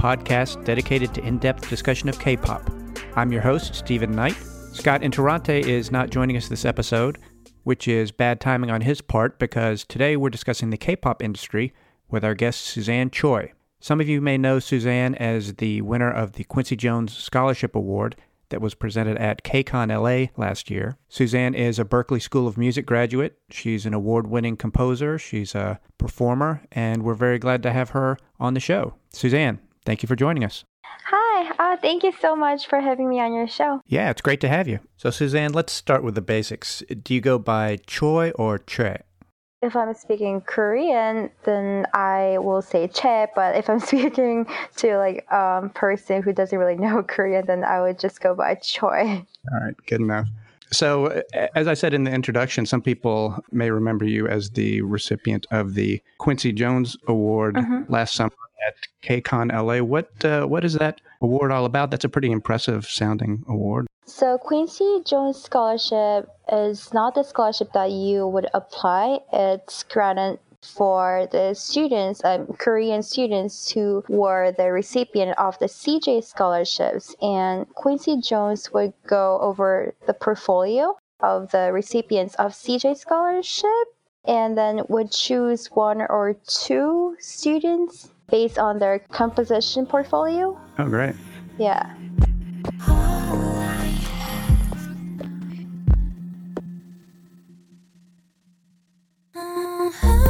podcast dedicated to in depth discussion of K pop. I'm your host, Stephen Knight. Scott Interrante is not joining us this episode, which is bad timing on his part because today we're discussing the K pop industry with our guest, Suzanne Choi. Some of you may know Suzanne as the winner of the Quincy Jones Scholarship Award that was presented at KCON LA last year. Suzanne is a Berklee School of Music graduate. She's an award winning composer, she's a performer, and we're very glad to have her on the show. Suzanne, thank you for joining us. Hi, uh, thank you so much for having me on your show. Yeah, it's great to have you. So, Suzanne, let's start with the basics. Do you go by Choi or Che? If I'm speaking Korean, then I will say Che. But if I'm speaking to like um person who doesn't really know Korean, then I would just go by Choi. All right, good enough. So, as I said in the introduction, some people may remember you as the recipient of the Quincy Jones Award mm-hmm. last summer at KCON LA. What uh, what is that award all about? That's a pretty impressive sounding award. So Quincy Jones Scholarship is not the scholarship that you would apply. It's granted for the students, um, Korean students who were the recipient of the CJ scholarships. And Quincy Jones would go over the portfolio of the recipients of CJ scholarship and then would choose one or two students based on their composition portfolio. Oh, great. Yeah. Uh-huh.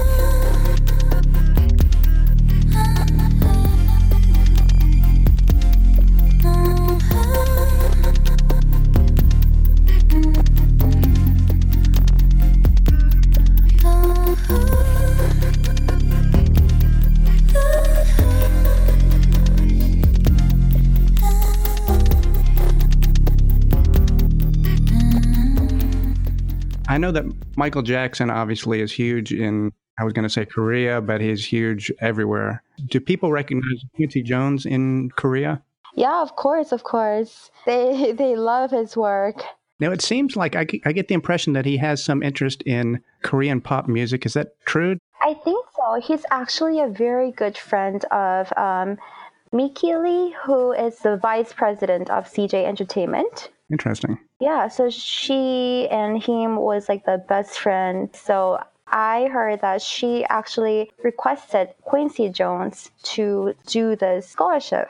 I know that Michael Jackson obviously is huge in, I was going to say Korea, but he's huge everywhere. Do people recognize Quincy Jones in Korea? Yeah, of course, of course. They they love his work. Now, it seems like I, I get the impression that he has some interest in Korean pop music. Is that true? I think so. He's actually a very good friend of um, Miki Lee, who is the vice president of CJ Entertainment. Interesting. Yeah, so she and him was like the best friend. So I heard that she actually requested Quincy Jones to do the scholarship.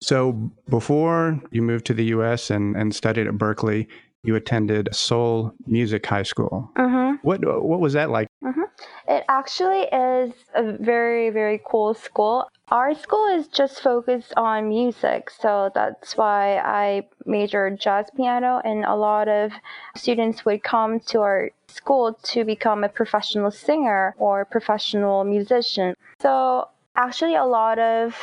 So before you moved to the US and, and studied at Berklee, you attended Seoul Music High School. Mm-hmm. What what was that like? Mm-hmm. It actually is a very very cool school. Our school is just focused on music, so that's why I majored jazz piano, and a lot of students would come to our school to become a professional singer or professional musician. So actually, a lot of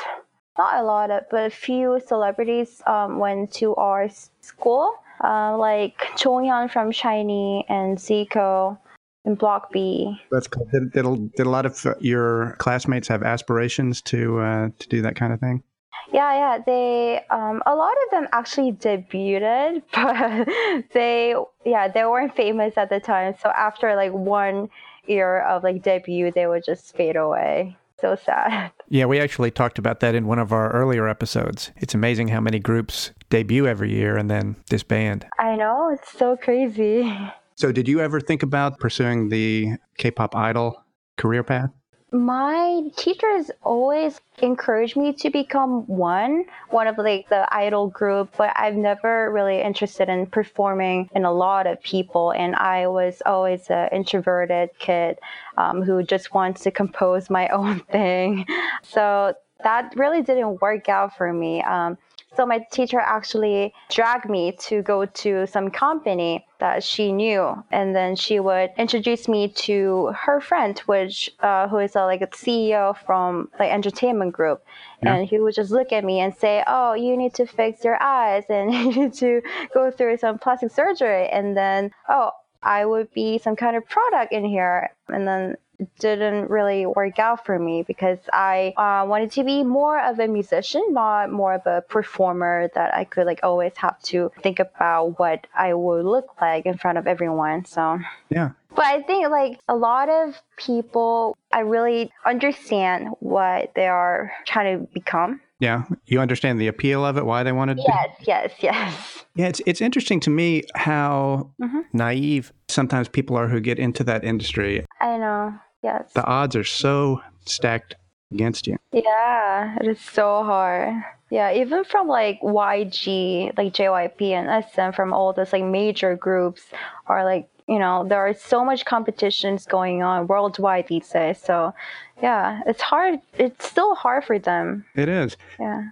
not a lot of, but a few celebrities um, went to our school uh, like Jonghyun from SHINee and Zico in Block B. That's cool. Did, did, did a lot of your classmates have aspirations to uh, to do that kind of thing? Yeah, yeah. They um, a lot of them actually debuted, but they yeah they weren't famous at the time. So after like one year of like debut, they would just fade away so sad. Yeah, we actually talked about that in one of our earlier episodes. It's amazing how many groups debut every year and then disband. I know, it's so crazy. So, did you ever think about pursuing the K pop idol career path? my teachers always encouraged me to become one one of like the idol group but i've never really interested in performing in a lot of people and i was always an introverted kid um, who just wants to compose my own thing so that really didn't work out for me um, so my teacher actually dragged me to go to some company that she knew, and then she would introduce me to her friend, which uh, who is a, like a CEO from like entertainment group, yeah. and he would just look at me and say, "Oh, you need to fix your eyes, and you need to go through some plastic surgery," and then oh. I would be some kind of product in here. And then didn't really work out for me because I uh, wanted to be more of a musician, not more of a performer that I could like always have to think about what I would look like in front of everyone. So yeah. But I think like a lot of people, I really understand what they are trying to become. Yeah, you understand the appeal of it, why they wanted to. Yes, yes, yes. Yeah, it's it's interesting to me how mm-hmm. naive sometimes people are who get into that industry. I know. Yes. The odds are so stacked against you. Yeah, it is so hard. Yeah, even from like YG, like JYP and SM, from all those like major groups, are like you know there are so much competitions going on worldwide these days. So yeah, it's hard. It's still hard for them. It is. Yeah.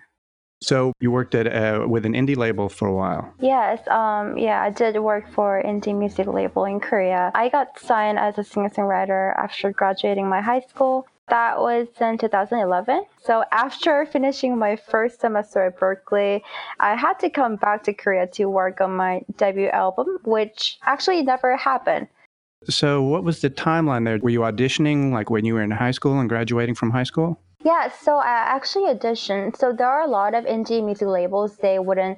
So you worked at uh, with an indie label for a while. Yes, um, yeah, I did work for indie music label in Korea. I got signed as a singer-songwriter after graduating my high school. That was in 2011. So after finishing my first semester at Berklee, I had to come back to Korea to work on my debut album, which actually never happened. So what was the timeline there? Were you auditioning like when you were in high school and graduating from high school? Yeah, so I actually auditioned. So there are a lot of indie music labels, they wouldn't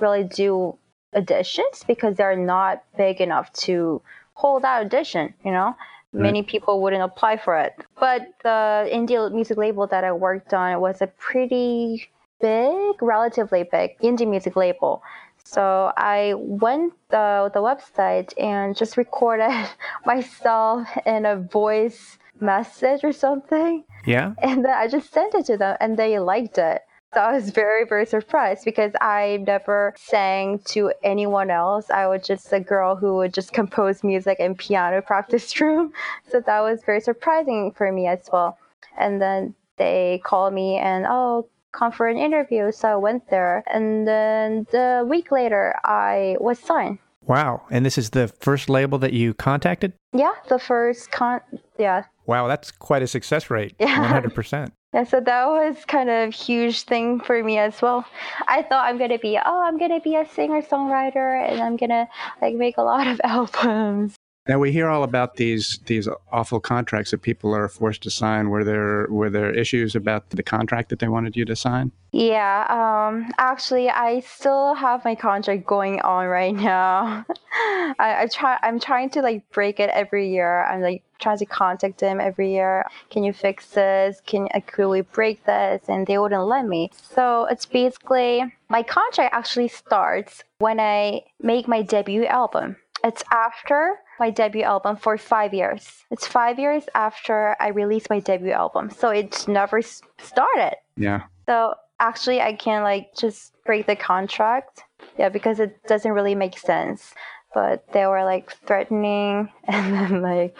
really do auditions because they're not big enough to hold that audition, you know? Right. Many people wouldn't apply for it. But the indie music label that I worked on was a pretty big, relatively big indie music label. So I went the the website and just recorded myself in a voice message or something. Yeah. And then I just sent it to them and they liked it. So I was very, very surprised because I never sang to anyone else. I was just a girl who would just compose music in piano practice room. So that was very surprising for me as well. And then they called me and, oh, come for an interview. So I went there. And then the week later, I was signed. Wow. And this is the first label that you contacted? Yeah, the first con. Yeah. Wow, that's quite a success rate. Yeah. 100%. Yeah, so that was kind of huge thing for me as well. I thought I'm gonna be, oh, I'm gonna be a singer songwriter, and I'm gonna like make a lot of albums. Now we hear all about these these awful contracts that people are forced to sign. Were there were there issues about the contract that they wanted you to sign? Yeah, um, actually, I still have my contract going on right now. I, I try. I'm trying to like break it every year. I'm like trying to contact them every year. Can you fix this? Can I could we break this? And they wouldn't let me. So it's basically my contract actually starts when I make my debut album. It's after my debut album for five years. It's five years after I released my debut album. So it's never started. Yeah. So actually, I can't like just break the contract. Yeah, because it doesn't really make sense. But they were like threatening and then like,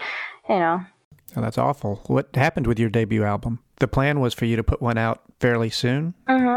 you know. Oh, that's awful. What happened with your debut album? The plan was for you to put one out fairly soon? Mm-hmm.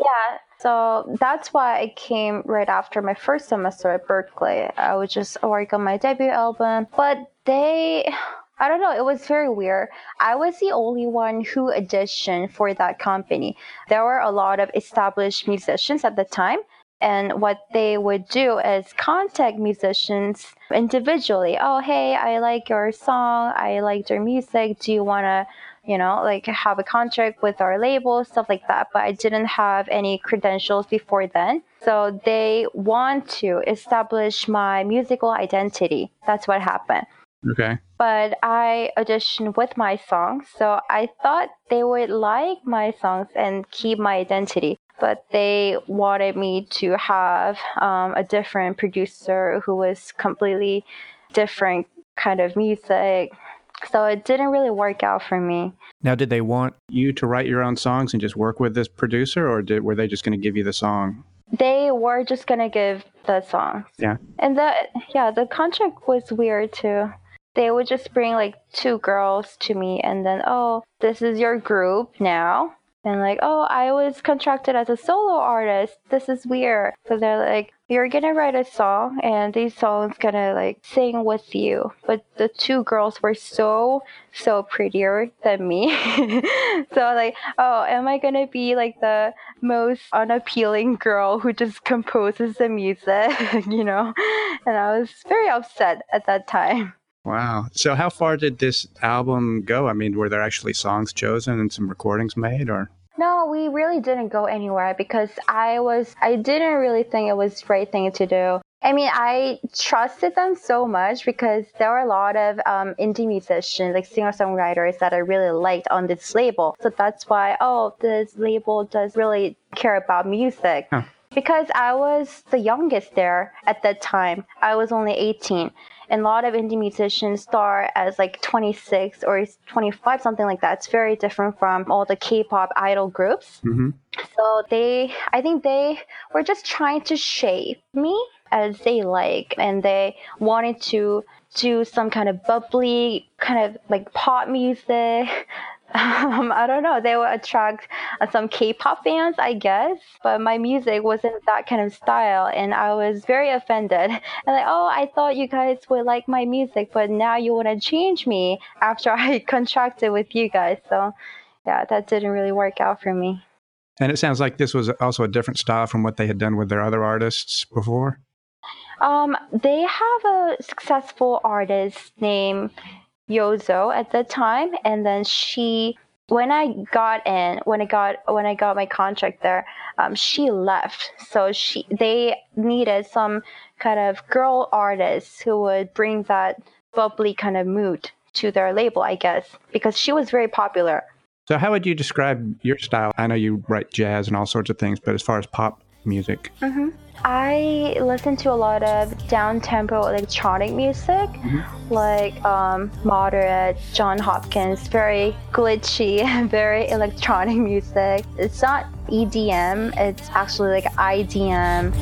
Yeah. So that's why I came right after my first semester at Berklee. I was just working on my debut album, but they, I don't know, it was very weird. I was the only one who auditioned for that company. There were a lot of established musicians at the time. And what they would do is contact musicians individually. Oh, hey, I like your song. I liked your music. Do you want to you know, like have a contract with our label, stuff like that. But I didn't have any credentials before then. So they want to establish my musical identity. That's what happened. Okay. But I auditioned with my songs, so I thought they would like my songs and keep my identity. But they wanted me to have um, a different producer who was completely different kind of music, so it didn't really work out for me. Now, did they want you to write your own songs and just work with this producer, or did, were they just going to give you the song? They were just going to give the songs. Yeah. And the yeah, the contract was weird too. They would just bring like two girls to me and then, oh, this is your group now and like, oh, I was contracted as a solo artist. This is weird. So they're like, you're gonna write a song and these songs gonna like sing with you. But the two girls were so, so prettier than me. so like, oh, am I gonna be like the most unappealing girl who just composes the music, you know? And I was very upset at that time. Wow. So how far did this album go? I mean, were there actually songs chosen and some recordings made or? No, we really didn't go anywhere because I was I didn't really think it was the right thing to do. I mean, I trusted them so much because there were a lot of um, indie musicians, like singer songwriters, that I really liked on this label. So that's why, oh, this label does really care about music. Huh. Because I was the youngest there at that time, I was only 18 and a lot of indie musicians start as like 26 or 25 something like that it's very different from all the k-pop idol groups mm-hmm. so they i think they were just trying to shape me as they like and they wanted to do some kind of bubbly kind of like pop music um, I don't know. They would attract uh, some K-pop fans, I guess. But my music wasn't that kind of style, and I was very offended. And like, oh, I thought you guys would like my music, but now you want to change me after I contracted with you guys. So, yeah, that didn't really work out for me. And it sounds like this was also a different style from what they had done with their other artists before. Um, they have a successful artist named Yozoh at the time, and then she when I got in, when I got when I got my contract there, um, she left. So she they needed some kind of girl artists who would bring that bubbly kind of mood to their label, I guess, because she was very popular. So how would you describe your style? I know you write jazz and all sorts of things, but as far as pop music, mm-hmm. I listen to a lot of down tempo electronic music, mm-hmm. like um, Moderat, Jon Hopkins, very glitchy, very electronic music. It's not EDM, it's actually like IDM.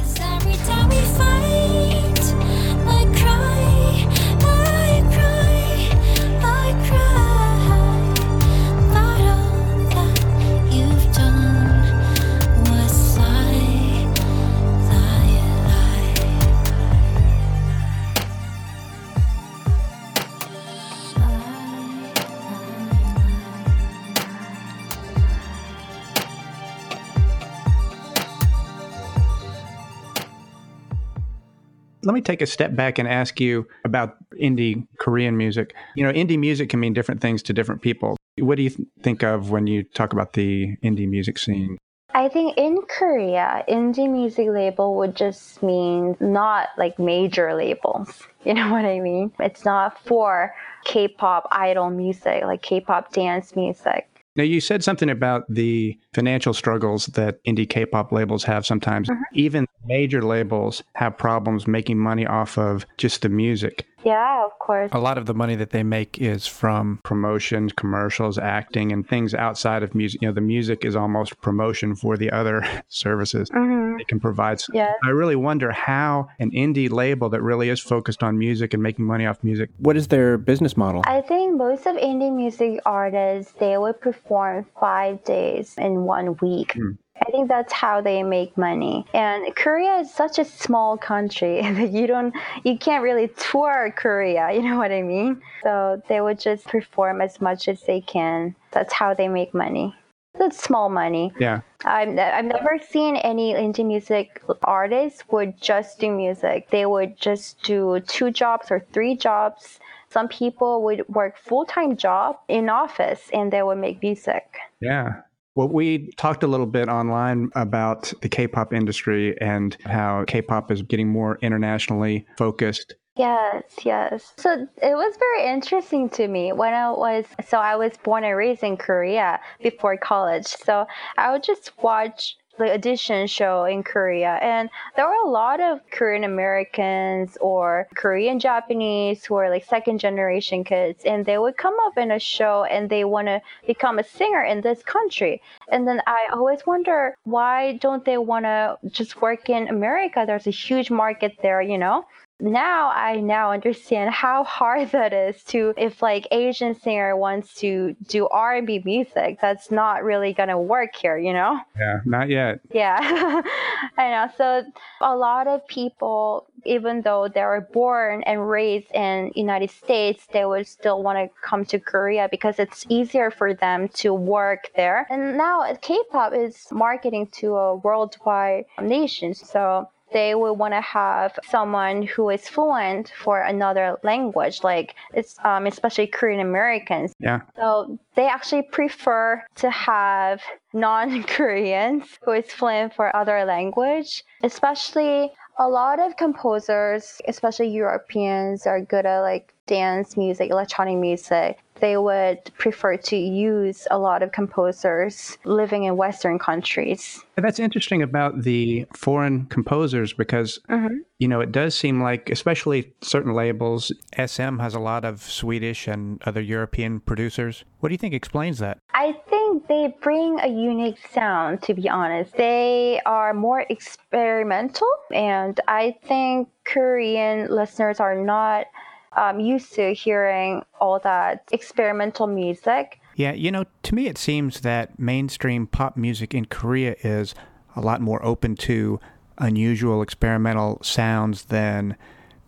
Let me take a step back and ask you about indie Korean music. You know, indie music can mean different things to different people. What do you th- think of when you talk about the indie music scene? I think in Korea, indie music label would just mean not like major labels. You know what I mean? It's not for K pop idol music, like K pop dance music. Now, you said something about the financial struggles that indie K pop labels have sometimes. Mm-hmm. Even major labels have problems making money off of just the music. Yeah, of course. A lot of the money that they make is from promotions, commercials, acting, and things outside of music. You know, the music is almost promotion for the other services mm-hmm. they can provide. Yeah. I really wonder how an indie label that really is focused on music and making money off music, what is their business model? I think most of indie music artists, they would perform five days in one week. Mm. I think that's how they make money. And Korea is such a small country that you don't, you can't really tour Korea. You know what I mean? So they would just perform as much as they can. That's how they make money. That's small money. Yeah. I've, I've never seen any indie music artists would just do music. They would just do two jobs or three jobs. Some people would work full-time job in office and they would make music. Yeah. Well, we talked a little bit online about the K pop industry and how K pop is getting more internationally focused. Yes, yes. So it was very interesting to me when I was, so I was born and raised in Korea before college. So I would just watch the audition show in Korea. And there were a lot of Korean Americans or Korean Japanese who are like second generation kids. And they would come up in a show and they want to become a singer in this country. And then I always wonder why don't they want to just work in America? There's a huge market there, you know? Now I now understand how hard that is to if like Asian singer wants to do R and B music, that's not really gonna work here, you know? Yeah, not yet. Yeah. I know. So a lot of people, even though they were born and raised in United States, they would still want to come to Korea because it's easier for them to work there. And now K pop is marketing to a worldwide nation. So they will want to have someone who is fluent for another language, like it's um, especially Korean Americans. Yeah. So they actually prefer to have non-Koreans who is fluent for other language, especially a lot of composers, especially Europeans, are good at like dance music, electronic music they would prefer to use a lot of composers living in Western countries. That's interesting about the foreign composers because, mm-hmm. you know, it does seem like, especially certain labels, SM has a lot of Swedish and other European producers. What do you think explains that? I think they bring a unique sound, to be honest. They are more experimental, and I think Korean listeners are not um, used to hearing all that experimental music. Yeah, you know, to me it seems that mainstream pop music in Korea is a lot more open to unusual experimental sounds than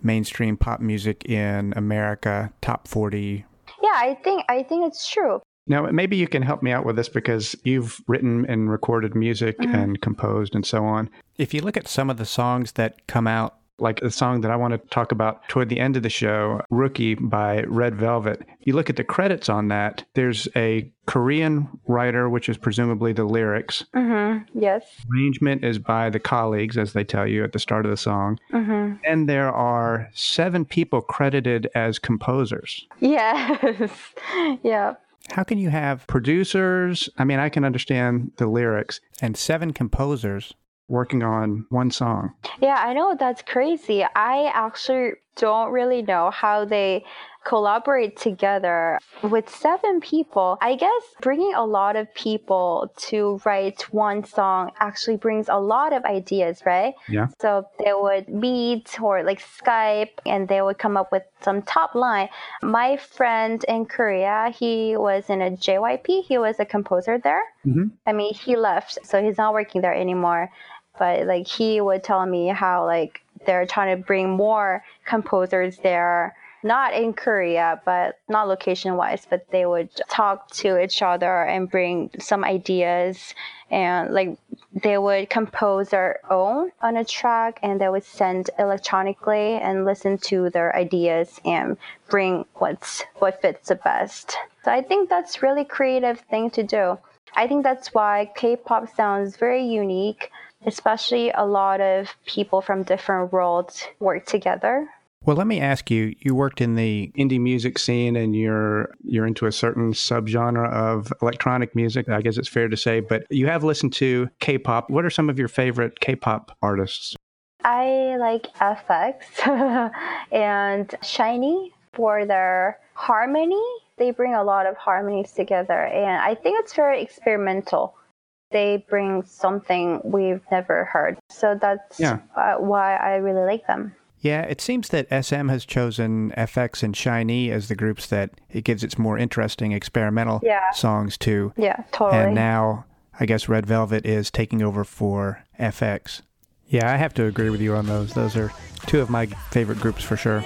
mainstream pop music in America, top 40. Yeah, I think I think it's true. Now, maybe you can help me out with this because you've written and recorded music mm-hmm. and composed and so on. If you look at some of the songs that come out like the song that I want to talk about toward the end of the show, Rookie by Red Velvet. You look at the credits on that, there's a Korean writer, which is presumably the lyrics. Mm-hmm. Yes. Arrangement is by the colleagues, as they tell you at the start of the song. Mm-hmm. And there are seven people credited as composers. Yes. yeah. How can you have producers? I mean, I can understand the lyrics and seven composers working on one song. Yeah, I know that's crazy. I actually don't really know how they collaborate together with seven people. I guess bringing a lot of people to write one song actually brings a lot of ideas, right? Yeah. So they would meet or like Skype and they would come up with some top line. My friend in Korea, he was in a JYP, he was a composer there. Mm-hmm. I mean, he left, so he's not working there anymore but like he would tell me how like they're trying to bring more composers there not in korea but not location wise but they would talk to each other and bring some ideas. And like they would compose their own on a track and they would send electronically and listen to their ideas and bring what's what fits the best. So i think that's really creative thing to do. I think that's why k-pop sounds very unique especially a lot of people from different worlds work together. Well, let me ask you, you worked in the indie music scene and you're you're into a certain subgenre of electronic music, I guess it's fair to say, but you have listened to K-pop. What are some of your favorite K-pop artists? I like f(x) and SHINee for their harmony. They bring a lot of harmonies together and I think it's very experimental they bring something we've never heard. So that's yeah. uh, why I really like them. Yeah, it seems that SM has chosen f(x) and SHINee as the groups that it gives its more interesting experimental yeah. songs to. Yeah, totally. And now I guess Red Velvet is taking over for f(x). Yeah, I have to agree with you on those. Those are two of my favorite groups for sure.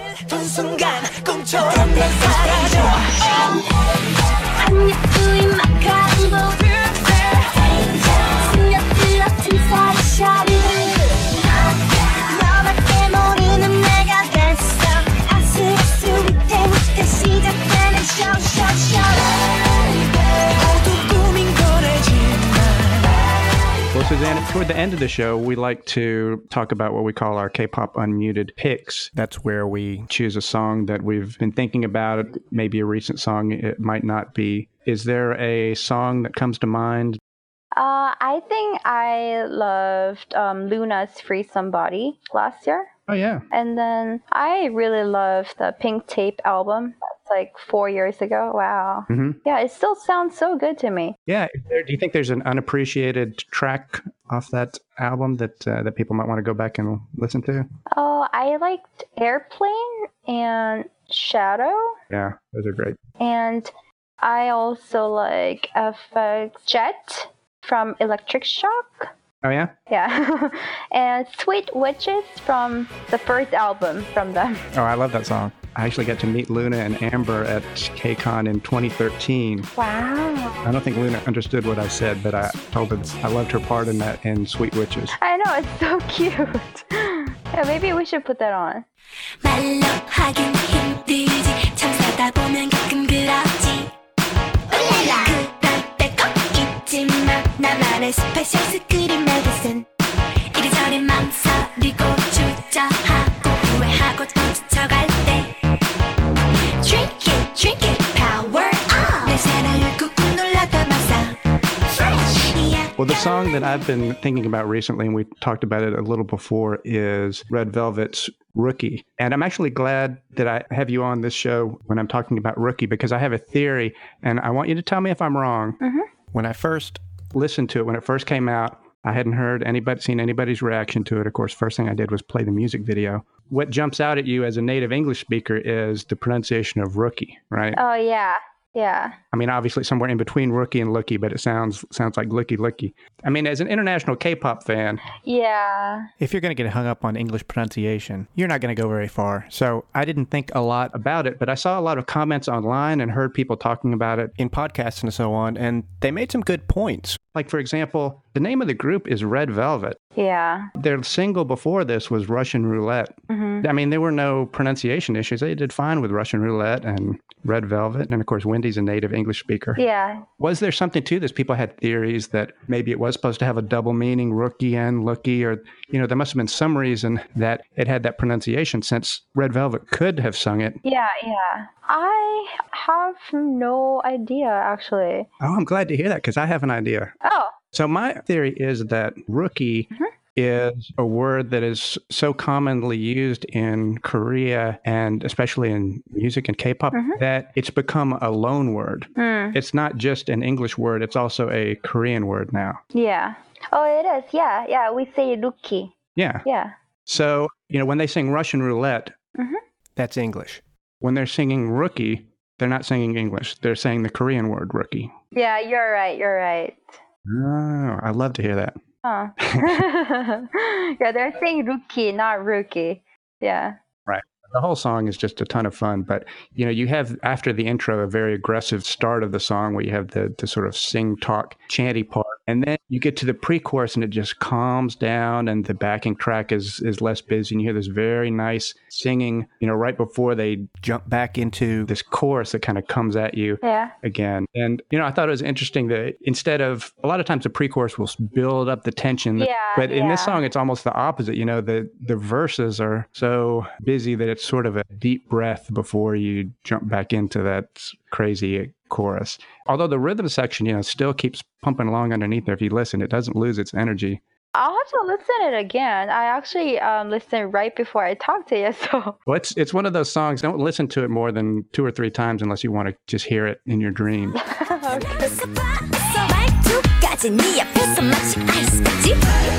The end of the show, we like to talk about what we call our K pop unmuted picks. That's where we choose a song that we've been thinking about, maybe a recent song, it might not be. Is there a song that comes to mind? Uh, I think I loved um, Luna's Free Somebody last year. Oh, yeah. And then I really love the Pink Tape album like four years ago. Wow. Mm-hmm. Yeah, it still sounds so good to me. Yeah. do you think there's an unappreciated track off that album that uh, that people might want to go back and listen to? Oh, I liked Airplane and Shadow. Yeah, those are great. And I also like f(x) Jet from Electric Shock. Oh yeah. Yeah, and Sweet Witches from the first album from them. Oh, I love that song. I actually got to meet Luna and Amber at KCON in 2013. Wow. I don't think Luna understood what I said, but I told her I loved her part in that in Sweet Witches. I know, it's so cute. Yeah, maybe we should put that on. 나만의 스페셜 스크린 메디슨 이리저리 망설이고 주저하고 후회하고 또 지쳐갈 때 Drink it, drink it, power up 내 사랑을 꾹꾹 눌러 담아서 Fresh yeah. Well, the song that I've been thinking about recently, and we talked about it a little before, is Red Velvet's Rookie. And I'm actually glad that I have you on this show when I'm talking about Rookie because I have a theory, and I want you to tell me if I'm wrong. When I first listened to it, when it first came out, I hadn't heard anybody, seen anybody's reaction to it. Of course, first thing I did was play the music video. What jumps out at you as a native English speaker is the pronunciation of rookie, right? Oh yeah, yeah. I mean, obviously somewhere in between rookie and looky, but it sounds sounds like looky looky. I mean, as an international K-pop fan, Yeah. If you're going to get hung up on English pronunciation, you're not going to go very far. So I didn't think a lot about it, but I saw a lot of comments online and heard people talking about it. in podcasts and so on, and they made some good points. Like, for example, the name of the group is Red Velvet. Yeah. Their single before this was Russian Roulette. hmm I mean, there were no pronunciation issues. They did fine with Russian Roulette and Red Velvet. And of course, Wendy's a native English speaker. Yeah. Was there something to this? People had theories that maybe it was supposed to have a double meaning, rookie and looky, or, you know, there must have been some reason that it had that pronunciation since Red Velvet could have sung it. Yeah. Yeah. I have no idea actually. Oh, I'm glad to hear that because I have an idea. Oh. So, my theory is that rookie mm-hmm. Is a word that is so commonly used in Korea and especially in music and K pop that it's become a loan word. Hmm. It's not just an English word, it's also a Korean word now. Yeah. Oh, it is. Yeah. Yeah. We say rookie. Yeah. Yeah. So, you know, when they sing Russian roulette, That's English. when they're singing rookie, they're not singing English. They're saying the Korean word rookie. Yeah. You're right. You're right. Oh, I love to hear that. Huh. yeah. They're saying rookie, not rookie. Yeah. Right. The whole song is just a ton of fun, but you know, you have after the intro a very aggressive start of the song where you have the, the sort of sing talk chanty part, and then you get to the pre-chorus and it just calms down, and the backing track is is less busy, and you hear this very nice singing, you know, right before they Jump back into this chorus that kind of comes at you Yeah. again. And you know, I thought it was interesting that instead of a lot of times the pre-chorus will build up the tension, Yeah, but in this song it's almost the opposite. You know, the the verses are so busy that it's sort of a deep breath before you jump back into that crazy chorus. Although the rhythm section, you know, still keeps pumping along underneath there. If you listen, it doesn't lose its energy. I'll have to listen it again. I actually um listened right before I talked to you, so Well, it's it's one of those songs. Don't listen to it more than two or three times unless you want to just hear it in your dream. 벌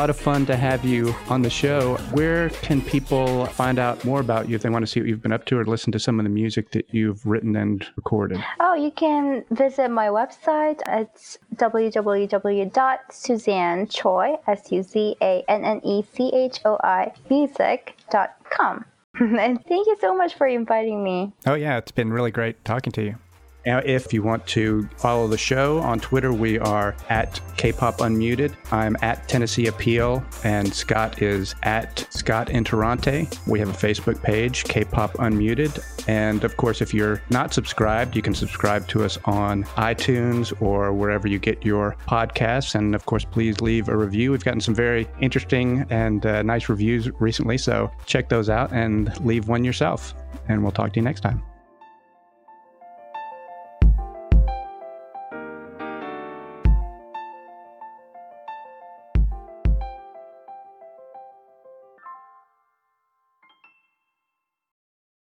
lot of fun to have you on the show. Where can people find out more about you if they want to see what you've been up to or listen to some of the music that you've written and recorded? Oh, you can visit my website. It's www.suzannechoi, S-U-Z-A-N-N-E-C-H-O-I, music.com. and thank you so much for inviting me. Oh, yeah, it's been really great talking to you. Now, if you want to follow the show on Twitter, we are at Kpop Unmuted. I'm at Tennessee Appeal, and Scott is at Scott Interrante. We have a Facebook page, Kpop Unmuted. And of course, if you're not subscribed, you can subscribe to us on iTunes or wherever you get your podcasts. And of course, please leave a review. We've gotten some very interesting and uh, nice reviews recently, so check those out and leave one yourself. And we'll talk to you next time.